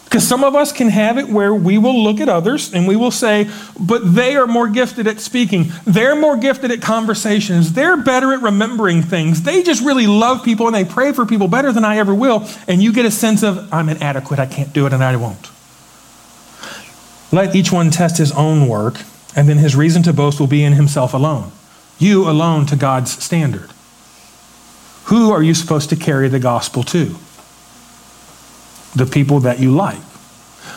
Speaker 1: Because some of us can have it where we will look at others and we will say, but they are more gifted at speaking. They're more gifted at conversations. They're better at remembering things. They just really love people and they pray for people better than I ever will. And you get a sense of, I'm inadequate. I can't do it and I won't. Let each one test his own work, and then his reason to boast will be in himself alone. You alone to God's standard. Who are you supposed to carry the gospel to? The people that you like,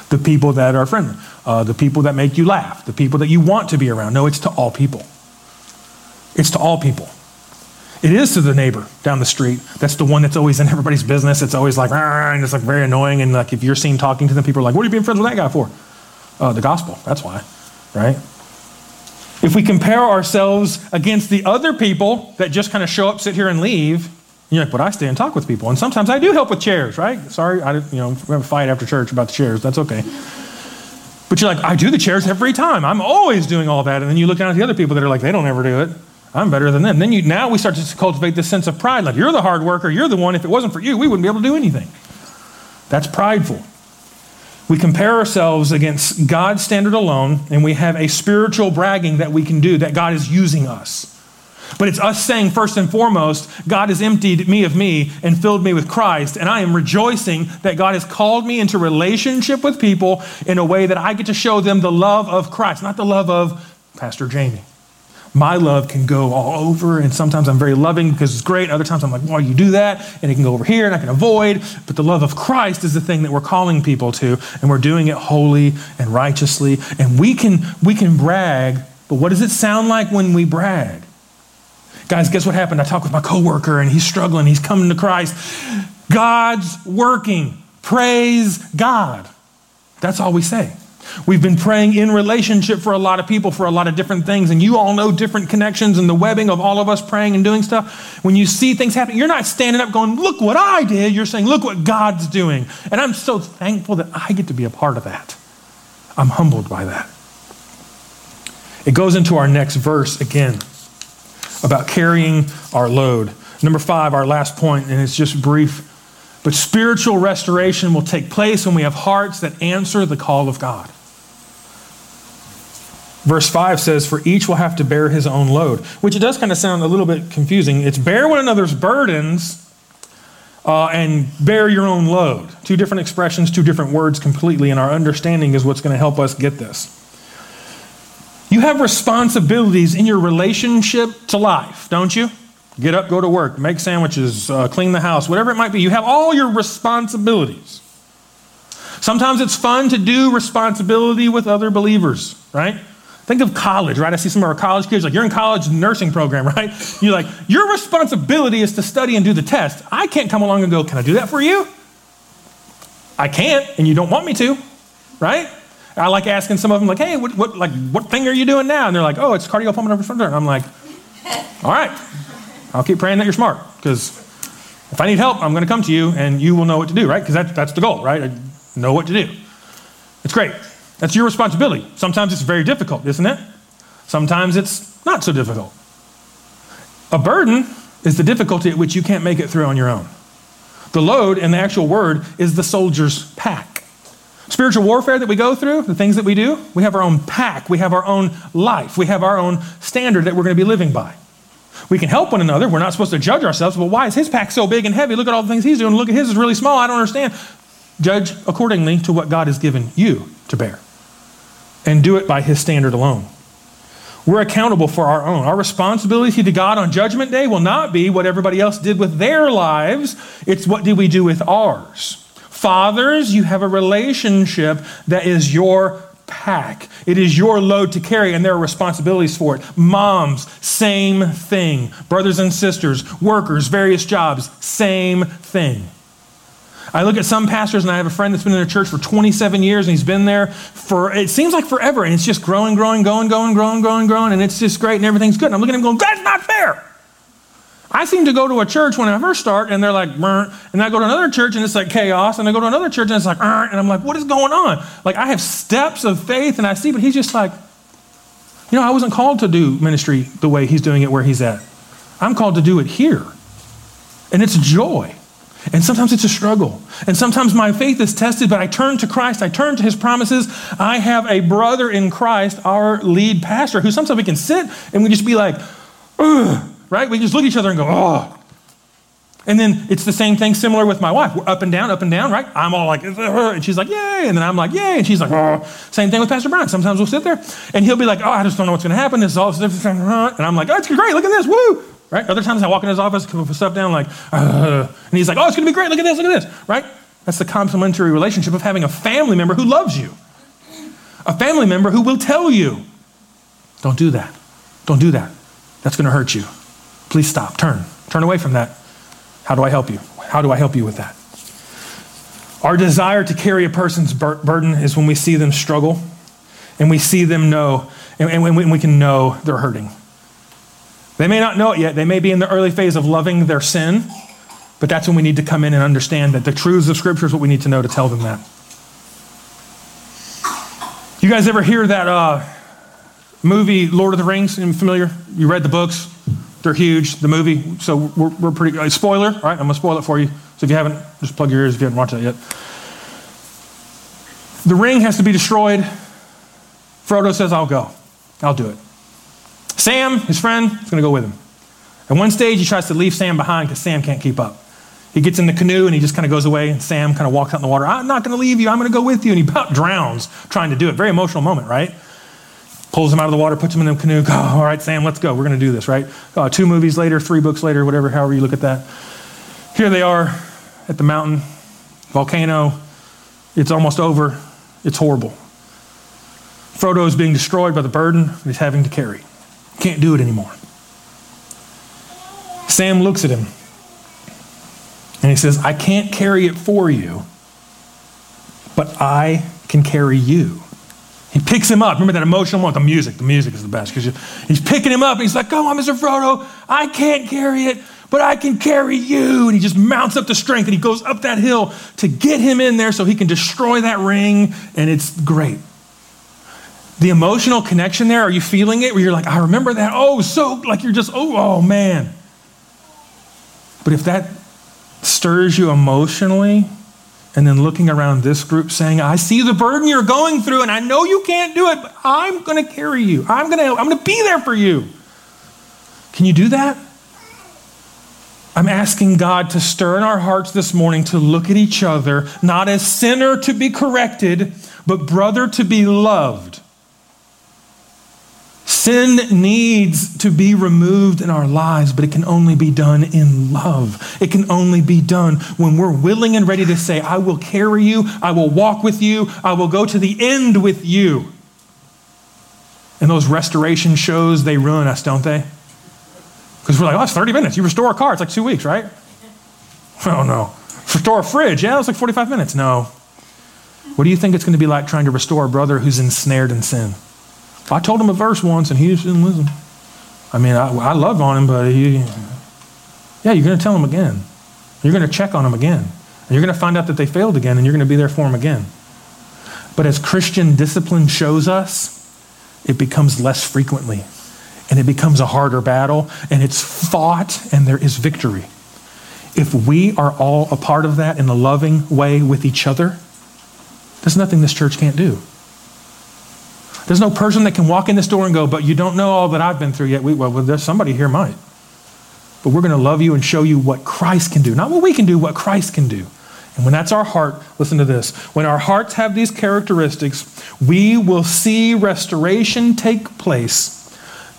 Speaker 1: the people that are friendly, uh, the people that make you laugh, the people that you want to be around. No, it's to all people. It's to all people. It is to the neighbor down the street. That's the one that's always in everybody's business. It's always like, and it's like very annoying. And like if you're seen talking to them, people are like, what are you being friends with that guy for? Uh, the gospel. That's why, right? If we compare ourselves against the other people that just kind of show up, sit here, and leave, you're like, but I stay and talk with people. And sometimes I do help with chairs, right? Sorry, I you know, we have a fight after church about the chairs. That's okay. But you're like, I do the chairs every time. I'm always doing all that. And then you look down at the other people that are like, they don't ever do it. I'm better than them. Then you, now we start to cultivate this sense of pride. Like, you're the hard worker. You're the one. If it wasn't for you, we wouldn't be able to do anything. That's prideful. We compare ourselves against God's standard alone, and we have a spiritual bragging that we can do that God is using us. But it's us saying, first and foremost, God has emptied me of me and filled me with Christ. And I am rejoicing that God has called me into relationship with people in a way that I get to show them the love of Christ, not the love of Pastor Jamie. My love can go all over, and sometimes I'm very loving because it's great. Other times I'm like, why do you do that? And it can go over here and I can avoid. But the love of Christ is the thing that we're calling people to, and we're doing it holy and righteously. And we can, we can brag, but what does it sound like when we brag? Guys, guess what happened? I talked with my coworker and he's struggling. He's coming to Christ. God's working. Praise God. That's all we say. We've been praying in relationship for a lot of people for a lot of different things, and you all know different connections and the webbing of all of us praying and doing stuff. When you see things happen, you're not standing up going, Look what I did. You're saying, Look what God's doing. And I'm so thankful that I get to be a part of that. I'm humbled by that. It goes into our next verse again about carrying our load. Number five, our last point, and it's just brief. But spiritual restoration will take place when we have hearts that answer the call of God. Verse 5 says, For each will have to bear his own load, which it does kind of sound a little bit confusing. It's bear one another's burdens uh, and bear your own load. Two different expressions, two different words completely, and our understanding is what's going to help us get this. You have responsibilities in your relationship to life, don't you? Get up, go to work, make sandwiches, uh, clean the house, whatever it might be. You have all your responsibilities. Sometimes it's fun to do responsibility with other believers, right? Think of college, right? I see some of our college kids, like, you're in college nursing program, right? You're like, your responsibility is to study and do the test. I can't come along and go, can I do that for you? I can't, and you don't want me to, right? I like asking some of them, like, hey, what, what, like, what thing are you doing now? And they're like, oh, it's cardiopulmonary response. I'm like, all right, I'll keep praying that you're smart because if I need help, I'm going to come to you and you will know what to do, right? Because that, that's the goal, right? I know what to do. It's great. That's your responsibility. Sometimes it's very difficult, isn't it? Sometimes it's not so difficult. A burden is the difficulty at which you can't make it through on your own. The load in the actual word is the soldier's pack. Spiritual warfare that we go through, the things that we do, we have our own pack, we have our own life, we have our own standard that we're going to be living by. We can help one another. We're not supposed to judge ourselves. Well, why is his pack so big and heavy? Look at all the things he's doing. Look at his is really small. I don't understand. Judge accordingly to what God has given you to bear. And do it by his standard alone. We're accountable for our own. Our responsibility to God on Judgment Day will not be what everybody else did with their lives, it's what did we do with ours. Fathers, you have a relationship that is your pack. It is your load to carry, and there are responsibilities for it. Moms, same thing. Brothers and sisters, workers, various jobs, same thing. I look at some pastors, and I have a friend that's been in a church for 27 years, and he's been there for, it seems like forever, and it's just growing, growing, going, going, growing, growing, growing, and it's just great, and everything's good. And I'm looking at him going, that's not fair. I seem to go to a church when I first start and they're like, Burr. and I go to another church and it's like chaos, and I go to another church and it's like, Burr. and I'm like, what is going on? Like, I have steps of faith and I see, but he's just like, you know, I wasn't called to do ministry the way he's doing it where he's at. I'm called to do it here. And it's joy. And sometimes it's a struggle. And sometimes my faith is tested, but I turn to Christ. I turn to his promises. I have a brother in Christ, our lead pastor, who sometimes we can sit and we just be like, Ugh right? We just look at each other and go, oh. And then it's the same thing similar with my wife. We're up and down, up and down, right? I'm all like, and she's like, yay. And then I'm like, yay. And she's like, oh. Same thing with Pastor Brian. Sometimes we'll sit there and he'll be like, oh, I just don't know what's going to happen. This is all different. And I'm like, oh, it's great. Look at this. Woo. Right? Other times I walk in his office, put stuff down, like, and he's like, oh, it's going to be great. Look at this. Look at this. Right? That's the complementary relationship of having a family member who loves you, a family member who will tell you, don't do that. Don't do that. That's going to hurt you. Please stop. Turn. Turn away from that. How do I help you? How do I help you with that? Our desire to carry a person's bur- burden is when we see them struggle and we see them know, and, and when we can know they're hurting. They may not know it yet. They may be in the early phase of loving their sin, but that's when we need to come in and understand that the truths of Scripture is what we need to know to tell them that. You guys ever hear that uh, movie, Lord of the Rings? Familiar? You read the books? They're huge, the movie. So we're, we're pretty, uh, spoiler, all right? I'm going to spoil it for you. So if you haven't, just plug your ears if you haven't watched that yet. The ring has to be destroyed. Frodo says, I'll go. I'll do it. Sam, his friend, is going to go with him. At one stage, he tries to leave Sam behind because Sam can't keep up. He gets in the canoe and he just kind of goes away, and Sam kind of walks out in the water. I'm not going to leave you. I'm going to go with you. And he about drowns trying to do it. Very emotional moment, right? Pulls him out of the water, puts him in the canoe. Go, all right, Sam, let's go. We're going to do this, right? Uh, two movies later, three books later, whatever, however you look at that. Here they are at the mountain, volcano. It's almost over. It's horrible. Frodo is being destroyed by the burden he's having to carry. Can't do it anymore. Sam looks at him and he says, I can't carry it for you, but I can carry you. He picks him up. Remember that emotional moment? The music. The music is the best because he's picking him up and he's like, Come on, Mr. Frodo. I can't carry it, but I can carry you. And he just mounts up the strength and he goes up that hill to get him in there so he can destroy that ring. And it's great. The emotional connection there, are you feeling it? Where you're like, I remember that. Oh, so like you're just, oh, oh man. But if that stirs you emotionally, and then looking around this group saying, I see the burden you're going through, and I know you can't do it, but I'm going to carry you. I'm going to I'm going to be there for you. Can you do that? I'm asking God to stir in our hearts this morning to look at each other, not as sinner to be corrected, but brother to be loved. Sin needs to be removed in our lives, but it can only be done in love. It can only be done when we're willing and ready to say, I will carry you, I will walk with you, I will go to the end with you. And those restoration shows, they ruin us, don't they? Because we're like, oh, it's 30 minutes. You restore a car, it's like two weeks, right? Oh, no. Restore a fridge, yeah, it's like 45 minutes. No. What do you think it's going to be like trying to restore a brother who's ensnared in sin? I told him a verse once and he just didn't listen. I mean, I, I love on him, but he, yeah, you're going to tell him again. You're going to check on him again. And you're going to find out that they failed again and you're going to be there for him again. But as Christian discipline shows us, it becomes less frequently and it becomes a harder battle and it's fought and there is victory. If we are all a part of that in a loving way with each other, there's nothing this church can't do. There's no person that can walk in this door and go, but you don't know all that I've been through yet. We, well, there's somebody here might. But we're going to love you and show you what Christ can do. Not what we can do, what Christ can do. And when that's our heart, listen to this. When our hearts have these characteristics, we will see restoration take place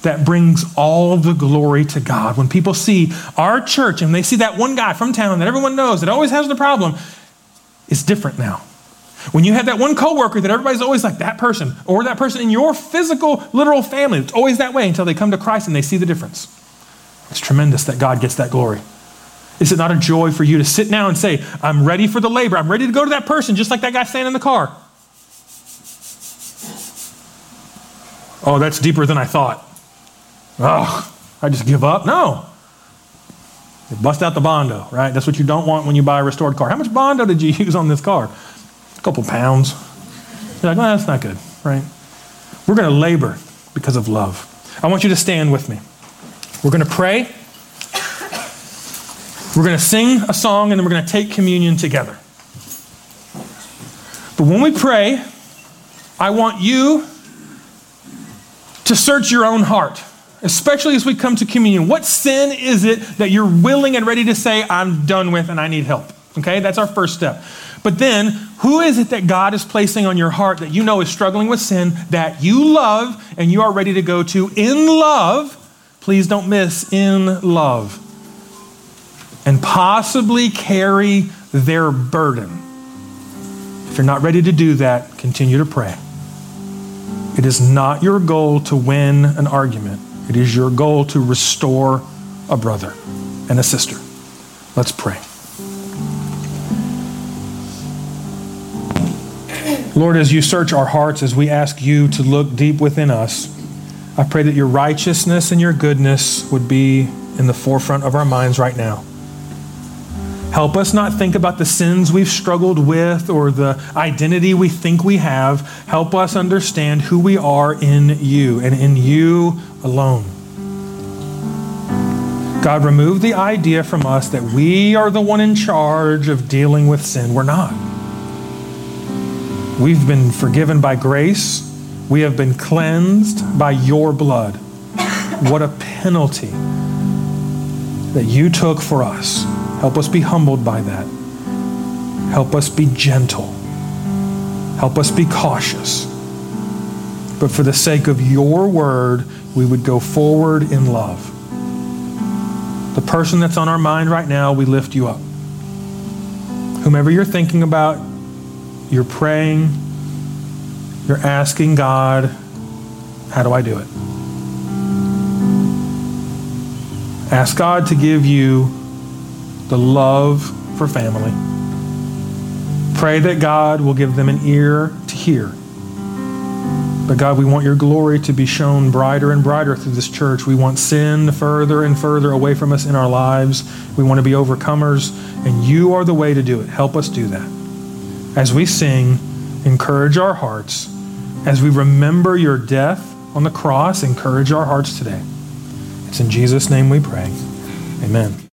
Speaker 1: that brings all the glory to God. When people see our church and they see that one guy from town that everyone knows that always has the problem, it's different now. When you have that one coworker that everybody's always like that person, or that person in your physical, literal family, it's always that way until they come to Christ and they see the difference. It's tremendous that God gets that glory. Is it not a joy for you to sit now and say, I'm ready for the labor. I'm ready to go to that person, just like that guy standing in the car? Oh, that's deeper than I thought. Oh, I just give up? No. You bust out the Bondo, right? That's what you don't want when you buy a restored car. How much Bondo did you use on this car? A couple pounds. You're like, well, that's not good, right? We're going to labor because of love. I want you to stand with me. We're going to pray. We're going to sing a song, and then we're going to take communion together. But when we pray, I want you to search your own heart, especially as we come to communion. What sin is it that you're willing and ready to say, I'm done with and I need help? Okay, that's our first step. But then, who is it that God is placing on your heart that you know is struggling with sin that you love and you are ready to go to in love? Please don't miss in love. And possibly carry their burden. If you're not ready to do that, continue to pray. It is not your goal to win an argument, it is your goal to restore a brother and a sister. Let's pray. Lord, as you search our hearts, as we ask you to look deep within us, I pray that your righteousness and your goodness would be in the forefront of our minds right now. Help us not think about the sins we've struggled with or the identity we think we have. Help us understand who we are in you and in you alone. God, remove the idea from us that we are the one in charge of dealing with sin. We're not. We've been forgiven by grace. We have been cleansed by your blood. What a penalty that you took for us. Help us be humbled by that. Help us be gentle. Help us be cautious. But for the sake of your word, we would go forward in love. The person that's on our mind right now, we lift you up. Whomever you're thinking about, you're praying, you're asking God, how do I do it? Ask God to give you the love for family. Pray that God will give them an ear to hear. But God, we want your glory to be shown brighter and brighter through this church. We want sin further and further away from us in our lives. We want to be overcomers, and you are the way to do it. Help us do that. As we sing, encourage our hearts. As we remember your death on the cross, encourage our hearts today. It's in Jesus' name we pray. Amen.